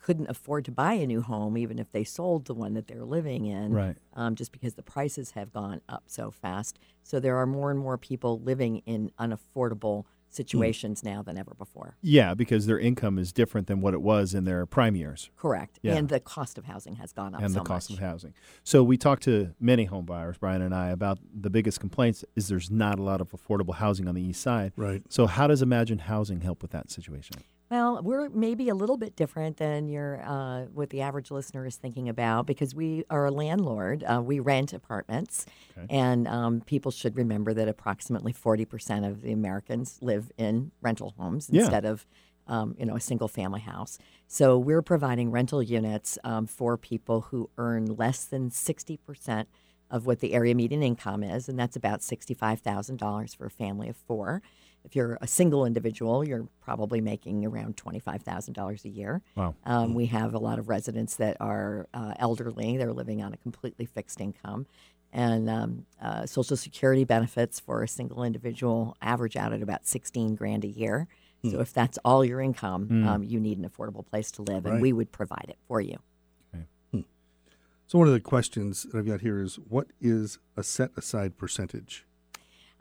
couldn't afford to buy a new home, even if they sold the one that they're living in, Right. um, just because the prices have gone up so fast. So there are more and more people living in unaffordable Hmm. situations now than ever before. Yeah, because their income is different than what it was in their prime years. Correct. Yeah. And the cost of housing has gone up and so the cost much. of housing. So we talked to many home buyers, Brian and I, about the biggest complaints is there's not a lot of affordable housing on the east side. Right. So how does Imagine Housing help with that situation? Well, we're maybe a little bit different than your uh, what the average listener is thinking about because we are a landlord. Uh, we rent apartments, and um, people should remember that approximately forty percent of the Americans live in rental homes Yeah. instead of um, you know a single family house. So we're providing rental units um, for people who earn less than sixty percent of what the area median income is, and that's about sixty-five thousand dollars for a family of four. If you're a single individual, you're probably making around twenty-five thousand dollars a year. Wow. Um, we have a lot of residents that are uh, elderly; they're living on a completely fixed income, and um, uh, Social Security benefits for a single individual average out at about sixteen grand a year. So if that's all your income, um, you need an affordable place to live, and we would provide it for you. So, one of the questions that I've got here is what is a set aside percentage?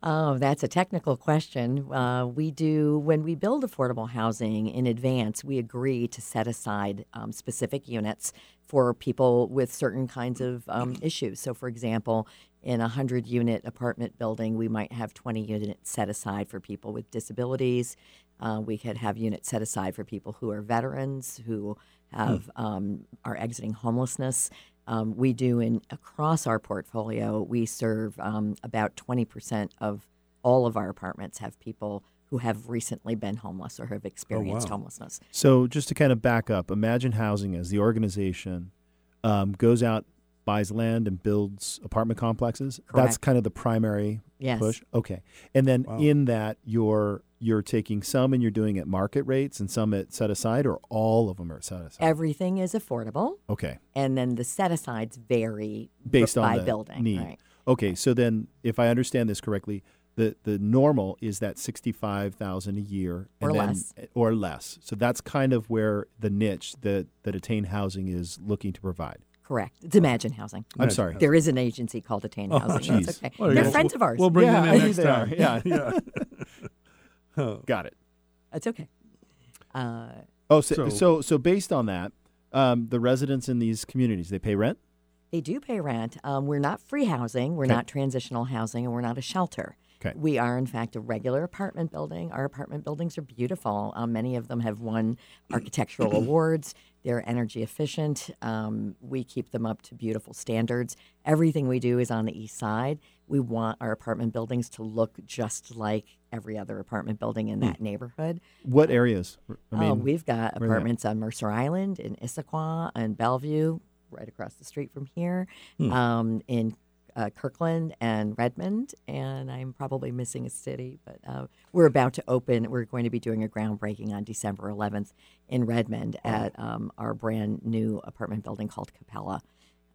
Oh, that's a technical question. Uh, we do, when we build affordable housing in advance, we agree to set aside um, specific units for people with certain kinds of um, issues. So, for example, in a 100 unit apartment building, we might have 20 units set aside for people with disabilities. Uh, we could have units set aside for people who are veterans, who have um, are exiting homelessness. Um, we do in across our portfolio. We serve um, about twenty percent of all of our apartments have people who have recently been homeless or have experienced wow. homelessness. So just to kind of back up, Imagine Housing as the organization um, goes out buys land and builds apartment complexes. That's kind of the primary Yes. push. Okay, and then Wow. in that you're you're taking some and you're doing at market rates and some at set aside, or all of them are set aside. Everything is affordable, okay, and then the set asides vary b- based on by the building. need. Right. Okay, so then if I understand this correctly, the the normal is that sixty five thousand a year Or then- less. Eh, or less. So that's kind of where the niche that that Attain Housing is looking to provide. Correct. It's Imagine Housing. I'm sorry. There is an agency called Attain Oh, Housing. That's geez. okay. Well, They're yeah, friends we'll- of ours. We'll bring Yeah, them in next they are. time. Yeah. yeah. Oh. Got it. That's okay. Uh, Oh, so So- so, so, based on that, um, the residents in these communities they pay rent. They do pay rent. Um, we're not free housing. We're Okay. not transitional housing, and we're not a shelter. Okay. We are, in fact, a regular apartment building. Our apartment buildings are beautiful. Um, many of them have won architectural awards. They're energy efficient. Um, we keep them up to beautiful standards. Everything we do is on the east side. We want our apartment buildings to look just like every other apartment building in that neighborhood. What areas? I oh, mean, we've got where are they? apartments on Mercer Island, in Issaquah, and Bellevue, right across the street from here, um, in uh, Kirkland and Redmond, and I'm probably missing a city, but uh, we're about to open. We're going to be doing a groundbreaking on December 11th in Redmond at um, our brand new apartment building called Capella.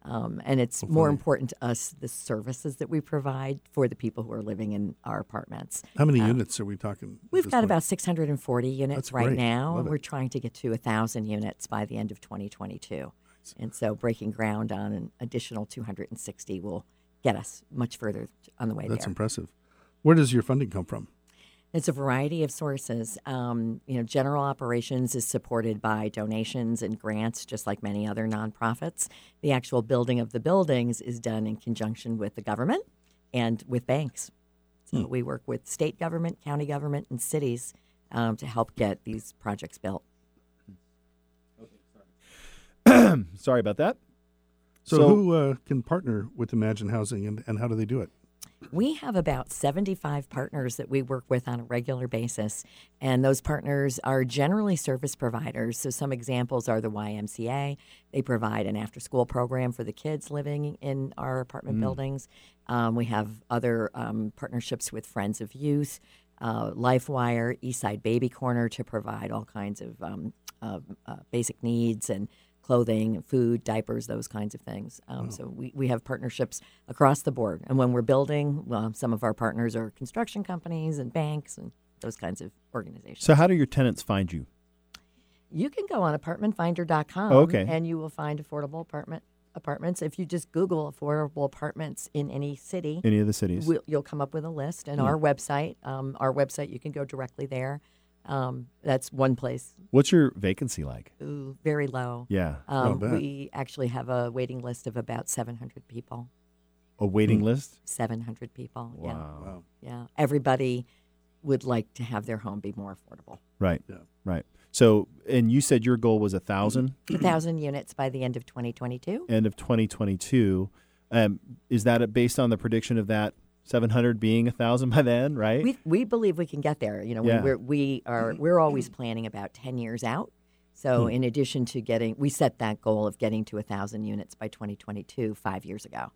Um, and it's more important to us the services that we provide for the people who are living in our apartments. How many units are we talking? We've got point? about 640 units That's right great. now. Love it. We're trying to get to 1,000 units by the end of 2022. And so breaking ground on an additional 260 will get us much further on the way That's there. impressive. Where does your funding come from? It's a variety of sources. Um, you know, general operations is supported by donations and grants, just like many other nonprofits. The actual building of the buildings is done in conjunction with the government and with banks. So we work with state government, county government, and cities um, to help get these projects built. sorry about that. So, So- who uh, can partner with Imagine Housing and, and how do they do it? We have about 75 partners that we work with on a regular basis, and those partners are generally service providers. So, some examples are the YMCA. They provide an after school program for the kids living in our apartment buildings. Um, we have other um, partnerships with Friends of Youth, uh, LifeWire, Eastside Baby Corner to provide all kinds of um, uh, uh, basic needs and clothing, food, diapers, those kinds of things. Um, So we, we have partnerships across the board. And when we're building, well, some of our partners are construction companies and banks and those kinds of organizations. So how do your tenants find you? you can go on apartmentfinder.com Oh, okay. and you will find affordable apartment apartments. If you just Google affordable apartments in any city, Any of the cities? we'll, you'll come up with a list. And our website, um, our website, you can go directly there. Um, that's one place. What's your vacancy like? Ooh, very low. Yeah, Um, we actually have a waiting list of about 700 people. a waiting list. 700 people. Yeah. Wow. Yeah. Everybody would like to have their home be more affordable. Right. Yeah. Right. So, and you said your goal was a thousand A thousand units by the end of 2022. end of 2022. Um, is that based on the prediction of that 700 being a thousand by then? Right. We, we believe we can get there. You know, Yeah. we, we're, we are we're always planning about 10 years out. So, Hmm. in addition to getting, we set that goal of getting to a thousand units by 2022 five years ago.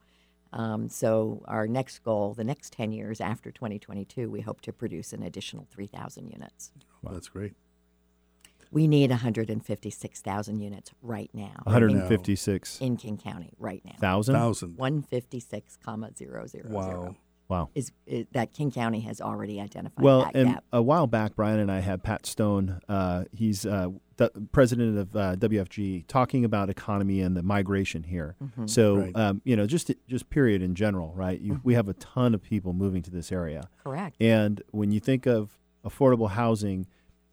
Um, so, our next goal, the next 10 years after 2022, we hope to produce an additional 3,000 units. Wow, That's great. We need 156,000 units right now. 156 in King County right now. thousand. Thousand. 156, comma zero zero Wow. zero Wow. is, is that King County has already identified Well, that and gap. a while back, Brian and I had Pat Stone. Uh, he's uh, the president of uh, WFG, talking about economy and the migration here. Mm-hmm. So, Right. um, you know, just just period in general, right? You, we have a ton of people moving to this area, Correct. and when you think of affordable housing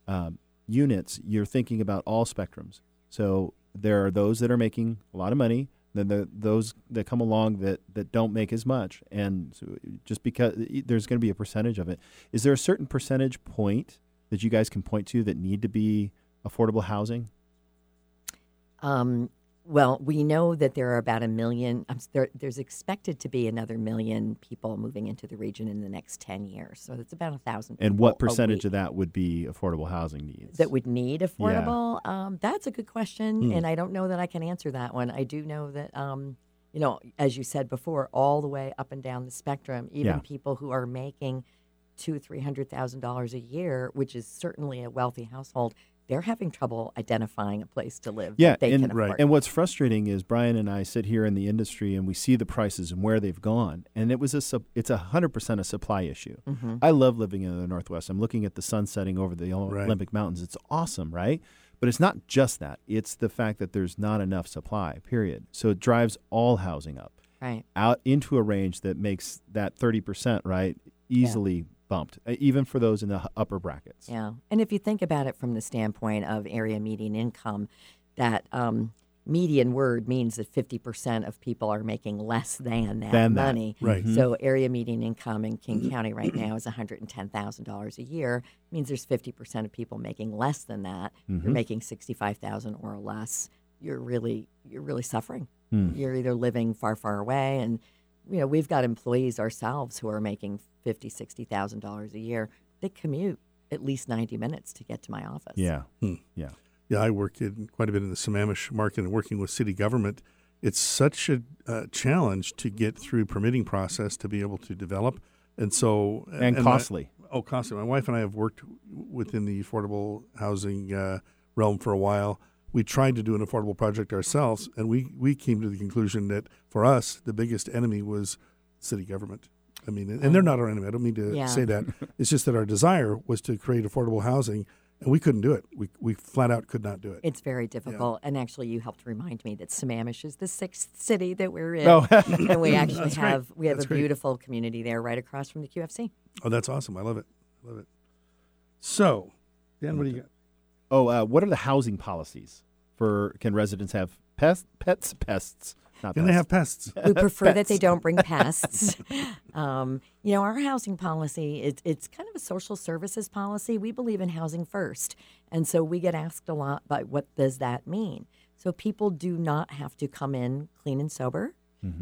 um, units, you're thinking about all spectrums. So there are those that are making a lot of money. Then there are those that come along that, that don't make as much, and so just because there's going to be a percentage of it, is there a certain percentage point that you guys can point to that need to be affordable housing? Um, well, we know that there are about a million. Um, there, there's expected to be another million people moving into the region in the next 10 years. So that's about a thousand. And what percentage of that would be affordable housing needs? that would need affordable? Um, that's a good question, and I don't know that I can answer that one. I do know that um, you know, as you said before, all the way up and down the spectrum, even Yeah. people who are making two, three hundred thousand dollars a year, which is certainly a wealthy household, they're having trouble identifying a place to live. that Yeah, they and, can afford. and what's frustrating is Brian and I sit here in the industry and we see the prices and where they've gone, and it was a it's a hundred percent a supply issue. Mm-hmm. I love living in the Northwest. I'm looking at the sun setting over the Ol- Right. Olympic Mountains. It's awesome, right? But it's not just that. It's the fact that there's not enough supply. Period. So it drives all housing up right. out into a range that makes that thirty percent right easily bumped, uh, even for those in the upper brackets. Yeah. And if you think about it from the standpoint of area median income, that um, median word means that 50% of people are making less than that Than that. money. Right. So area median income in King County right now is $110,000 a year. means there's 50% of people making less than that. You're making 65,000 or less. You're really you're really suffering. Hmm. You're either living far far away and you know, we've got employees ourselves who are making fifty, sixty thousand dollars a year. They commute at least ninety minutes to get to my office. Yeah. Hmm. Yeah. Yeah, I work in quite a bit in the Sammamish market and working with city government. It's such a uh, challenge to get through permitting process to be able to develop, and so And, my- costly. oh, costly. My wife and I have worked within the affordable housing uh, realm for a while. We tried to do an affordable project ourselves, and we, we came to the conclusion that for us, the biggest enemy was city government. I mean, and they're not our enemy. I don't mean to Yeah. say that. It's just that our desire was to create affordable housing, and we couldn't do it. We, we flat out could not do it. It's very difficult. And actually, you helped remind me that Sammamish is the sixth city that we're in. Oh. and we actually That's great. have we have That's a great. beautiful community there right across from the QFC. Oh, that's awesome. I love it. I love it. So, Dan, what do you got? Oh, uh, what are the housing policies for? Can residents have pest, pets, pests? Not Can they have pests? We prefer that they don't bring pests. um, you know, our housing policy it's it's kind of a social services policy. We believe in housing first, and so we get asked a lot about what does that mean. So people do not have to come in clean and sober.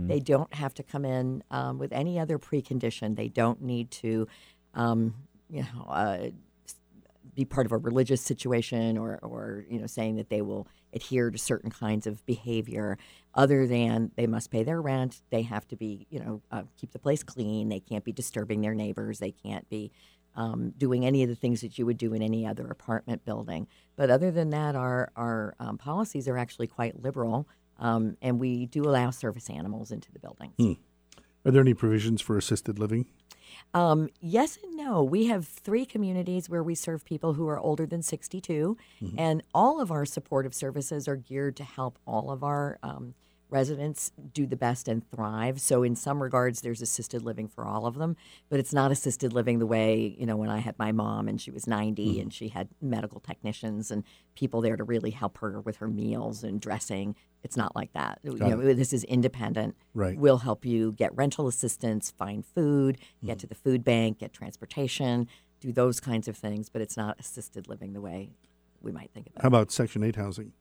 They don't have to come in um, with any other precondition. They don't need to, um, you know, uh, be part of a religious situation or, or you know saying that they will adhere to certain kinds of behavior other than they must pay their rent they have to be you know uh, keep the place clean they can't be disturbing their neighbors they can't be um, doing any of the things that you would do in any other apartment building. But other than that our, our um, policies are actually quite liberal um, and we do allow service animals into the buildings. Are there any provisions for assisted living? Um, yes and no. We have three communities where we serve people who are older than 62, and all of our supportive services are geared to help all of our um, residents do the best and thrive. So, in some regards, there's assisted living for all of them, but it's not assisted living the way, you know, when I had my mom and she was 90 mm-hmm. and she had medical technicians and people there to really help her with her meals and dressing. It's not like that. You know, this is independent. Right. We'll help you get rental assistance, find food, get mm-hmm. to the food bank, get transportation, do those kinds of things, but it's not assisted living the way we might think about it. How about Section 8 housing?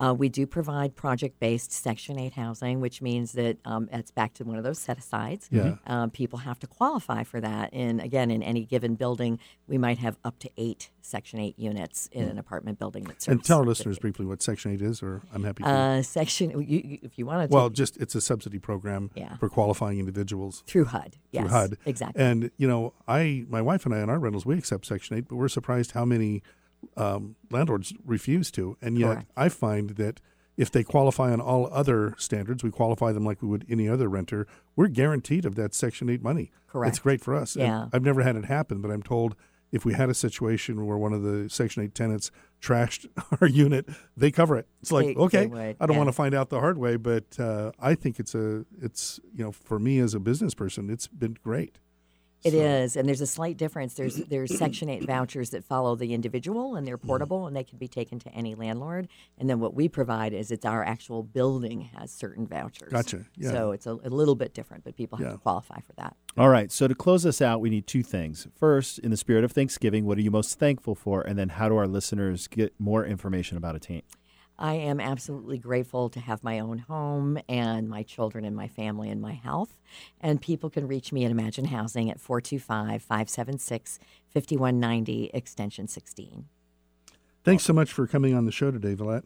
Uh, we do provide project-based Section 8 housing, which means that um, it's back to one of those set-asides. Yeah. Um, people have to qualify for that. And again, in any given building, we might have up to eight Section 8 units in an apartment building that serves. And tell our listeners city. briefly what Section 8 is, or I'm happy to. Uh, section, you, you, if you want to. well, just it's a subsidy program Yeah. for qualifying individuals through HUD. Yes, through HUD. Exactly. And, you know, I, my wife and I on our rentals, we accept Section 8, but we're surprised how many um, landlords refuse to. And yet Correct. I find that if they qualify on all other standards, we qualify them like we would any other renter, we're guaranteed of that Section 8 money. Correct. It's great for us. And Yeah. I've never had it happen, but I'm told if we had a situation where one of the Section 8 tenants trashed our unit, they cover it. It's like, They- they okay, would, I don't yeah. want to find out the hard way, but uh, I think it's a, it's, you know, for me as a business person, it's been great. It So- is, and there's a slight difference. There's there's Section Eight vouchers that follow the individual, and they're Mm-hmm. portable, and they can be taken to any landlord. And then what we provide is it's our actual building has certain vouchers. Gotcha, yeah. So it's a, a little bit different, but people have Yeah. to qualify for that. All right. So to close us out, we need two things. First, in the spirit of Thanksgiving, what are you most thankful for? And then how do our listeners get more information about Attain? I am absolutely grateful to have my own home and my children and my family and my health. And people can reach me at Imagine Housing at 425 576 5190, extension 16. Thanks so much for coming on the show today, Villette.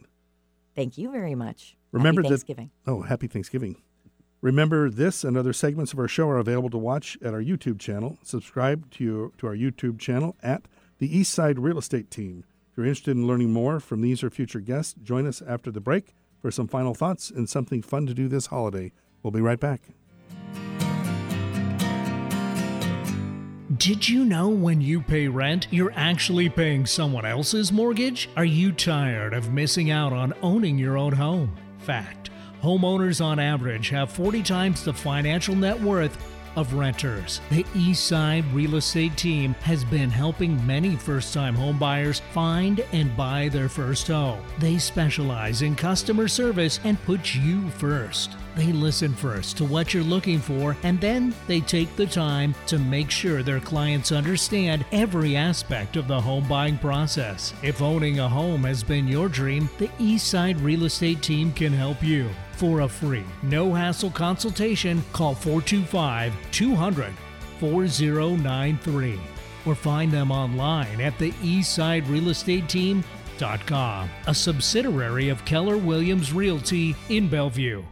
Thank you very much. Remember Happy that- Oh, happy Thanksgiving. Remember, this and other segments of our show are available to watch at our YouTube channel. Subscribe to, your, to our YouTube channel at the Eastside Real Estate Team. If you're interested in learning more from these or future guests, join us after the break for some final thoughts and something fun to do this holiday. We'll be right back. Did you know when you pay rent, you're actually paying someone else's mortgage? Are you tired of missing out on owning your own home? Fact homeowners on average have 40 times the financial net worth of renters. The Eastside Real Estate Team has been helping many first time homebuyers find and buy their first home. They specialize in customer service and put you first. They listen first to what you're looking for and then they take the time to make sure their clients understand every aspect of the home buying process. If owning a home has been your dream, the Eastside Real Estate Team can help you. For a free, no hassle consultation, call 425 200 4093 or find them online at the eastsiderealestateteam.com, a subsidiary of Keller Williams Realty in Bellevue.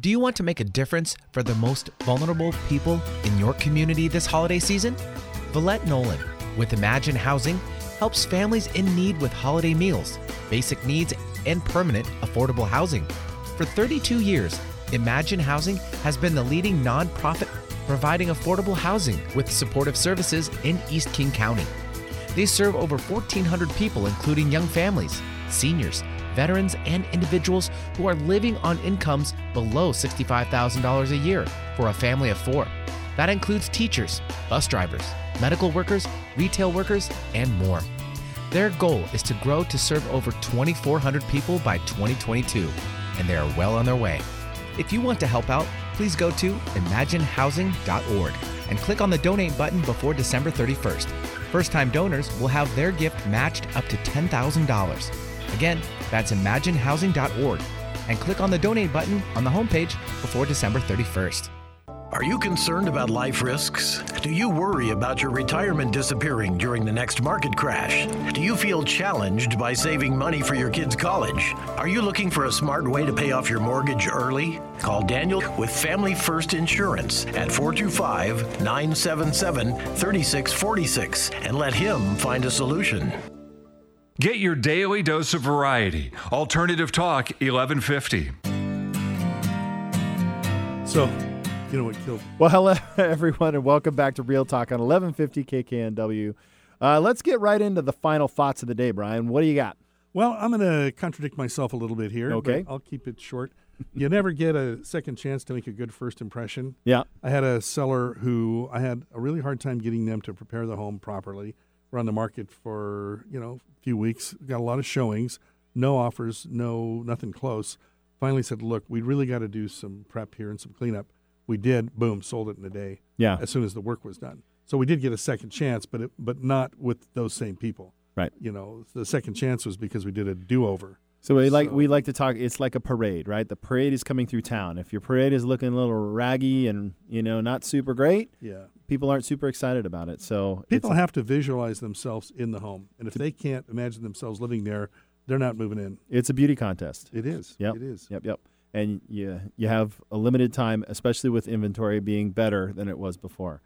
Do you want to make a difference for the most vulnerable people in your community this holiday season? Villette Nolan with Imagine Housing helps families in need with holiday meals, basic needs, and permanent affordable housing. For 32 years, Imagine Housing has been the leading nonprofit providing affordable housing with supportive services in East King County. They serve over 1,400 people, including young families, seniors, veterans, and individuals who are living on incomes below $65,000 a year for a family of four. That includes teachers, bus drivers, medical workers, retail workers, and more. Their goal is to grow to serve over 2,400 people by 2022 and they are well on their way. If you want to help out, please go to imaginehousing.org and click on the donate button before December 31st. First time donors will have their gift matched up to $10,000. Again, that's imaginehousing.org and click on the donate button on the homepage before December 31st. Are you concerned about life risks? Do you worry about your retirement disappearing during the next market crash? Do you feel challenged by saving money for your kids' college? Are you looking for a smart way to pay off your mortgage early? Call Daniel with Family First Insurance at 425 977 3646 and let him find a solution. Get your daily dose of variety. Alternative Talk 1150. So, you know what killed? Well, hello everyone, and welcome back to Real Talk on 1150 KKNW. Uh, let's get right into the final thoughts of the day, Brian. What do you got? Well, I'm going to contradict myself a little bit here. Okay. I'll keep it short. you never get a second chance to make a good first impression. Yeah. I had a seller who I had a really hard time getting them to prepare the home properly. We're on the market for, you know, a few weeks, got a lot of showings, no offers, no nothing close. Finally said, "Look, we really got to do some prep here and some cleanup." We did. Boom, sold it in a day. Yeah. As soon as the work was done. So we did get a second chance, but it, but not with those same people. Right. You know, the second chance was because we did a do-over. So we like So- we like to talk. It's like a parade, right? The parade is coming through town. If your parade is looking a little raggy and you know not super great, Yeah. people aren't super excited about it. So People have to visualize themselves in the home, and if they can't imagine themselves living there, they're not moving in. it's a beauty contest. It is. Yep. It is. Yep, yep. And you you have a limited time, especially with inventory being better than it was before.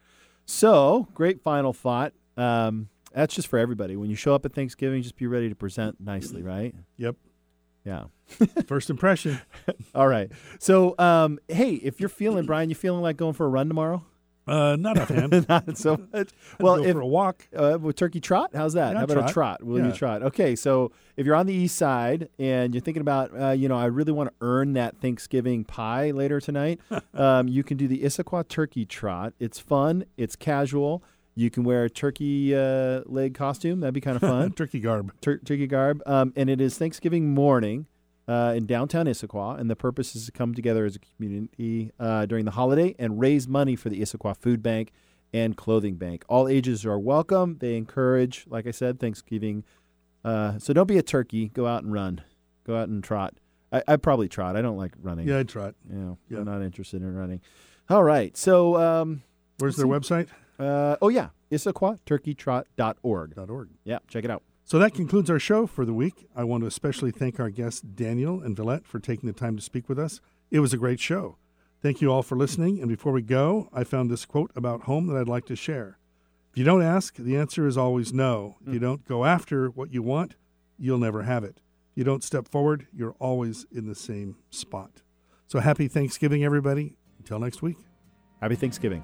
So great final thought. Um, that's just for everybody. When you show up at Thanksgiving, just be ready to present nicely, right? Yep. Yeah. First impression. All right. So, um, hey, if you're feeling Brian, you feeling like going for a run tomorrow? Uh, not offhand. Not so much. well, if for a walk. uh, with turkey trot, how's that? Yeah, How about a trot. trot? Will you trot? Okay, so if you're on the east side and you're thinking about, uh, you know, I really want to earn that Thanksgiving pie later tonight, um, you can do the Issaquah turkey trot. It's fun. It's casual. You can wear a turkey uh, leg costume. That'd be kind of fun. Turkey garb. Tur- turkey garb. Um, and it is Thanksgiving morning uh, in downtown Issaquah, and the purpose is to come together as a community uh, during the holiday and raise money for the Issaquah Food Bank and Clothing Bank. All ages are welcome. They encourage, like I said, Thanksgiving. Uh, so don't be a turkey. Go out and run. Go out and trot. I, I probably trot. I don't like running. Yeah, I trot. Know, Yeah. I'm not interested in running. All right. So, um, Where's their website? Uh, oh yeah, IssaquahTurkeyTrot.org. Dot .org. Yeah, check it out. So that concludes our show for the week. I want to especially thank our guests Daniel and Villette for taking the time to speak with us. It was a great show. Thank you all for listening. And before we go, I found this quote about home that I'd like to share. If you don't ask, the answer is always no. If you don't go after what you want, you'll never have it. If you don't step forward, you're always in the same spot. So happy Thanksgiving, everybody. Until next week. Happy Thanksgiving.